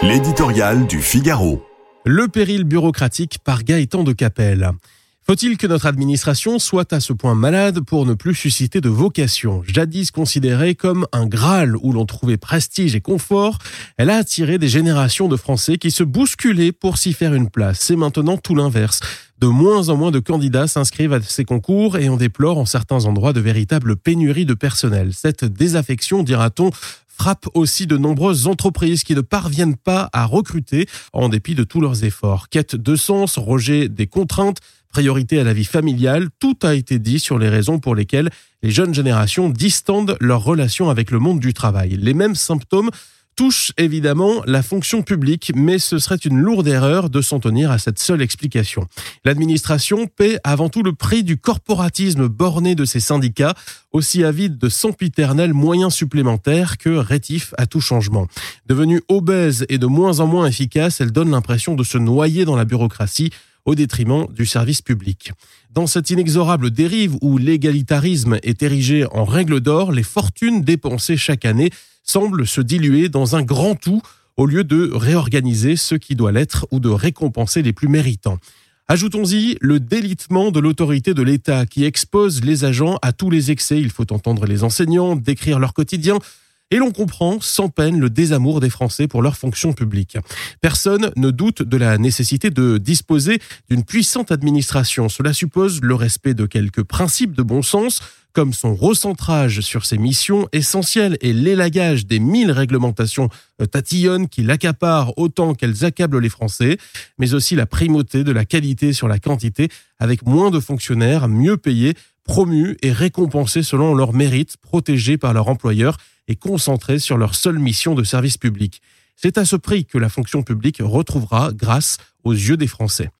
L'éditorial du Figaro. Le péril bureaucratique par Gaëtan de Capelle. Faut-il que notre administration soit à ce point malade pour ne plus susciter de vocation? Jadis considérée comme un Graal où l'on trouvait prestige et confort, elle a attiré des générations de Français qui se bousculaient pour s'y faire une place. C'est maintenant tout l'inverse. De moins en moins de candidats s'inscrivent à ces concours et on déplore en certains endroits de véritables pénuries de personnel. Cette désaffection, dira-t-on, frappe aussi de nombreuses entreprises qui ne parviennent pas à recruter en dépit de tous leurs efforts. Quête de sens, rejet des contraintes, priorité à la vie familiale, tout a été dit sur les raisons pour lesquelles les jeunes générations distendent leur relation avec le monde du travail. Les mêmes symptômes touchent évidemment la fonction publique, mais ce serait une lourde erreur de s'en tenir à cette seule explication. L'administration paie avant tout le prix du corporatisme borné de ses syndicats, aussi avides de sempiternels moyens supplémentaires que rétifs à tout changement. Devenue obèse et de moins en moins efficace, elle donne l'impression de se noyer dans la bureaucratie au détriment du service public. Dans cette inexorable dérive où l'égalitarisme est érigé en règle d'or, les fortunes dépensées chaque année semblent se diluer dans un grand tout au lieu de réorganiser ce qui doit l'être ou de récompenser les plus méritants. Ajoutons-y le délitement de l'autorité de l'État qui expose les agents à tous les excès. Il faut entendre les enseignants décrire leur quotidien, et l'on comprend sans peine le désamour des Français pour leur fonction publique. Personne ne doute de la nécessité de disposer d'une puissante administration. Cela suppose le respect de quelques principes de bon sens, comme son recentrage sur ses missions essentielles et l'élagage des mille réglementations tatillonnes qui l'accaparent autant qu'elles accablent les Français, mais aussi la primauté de la qualité sur la quantité, avec moins de fonctionnaires, mieux payés, promus et récompensés selon leurs mérites, protégés par leur employeur et concentrés sur leur seule mission de service public. C'est à ce prix que la fonction publique retrouvera grâce aux yeux des Français.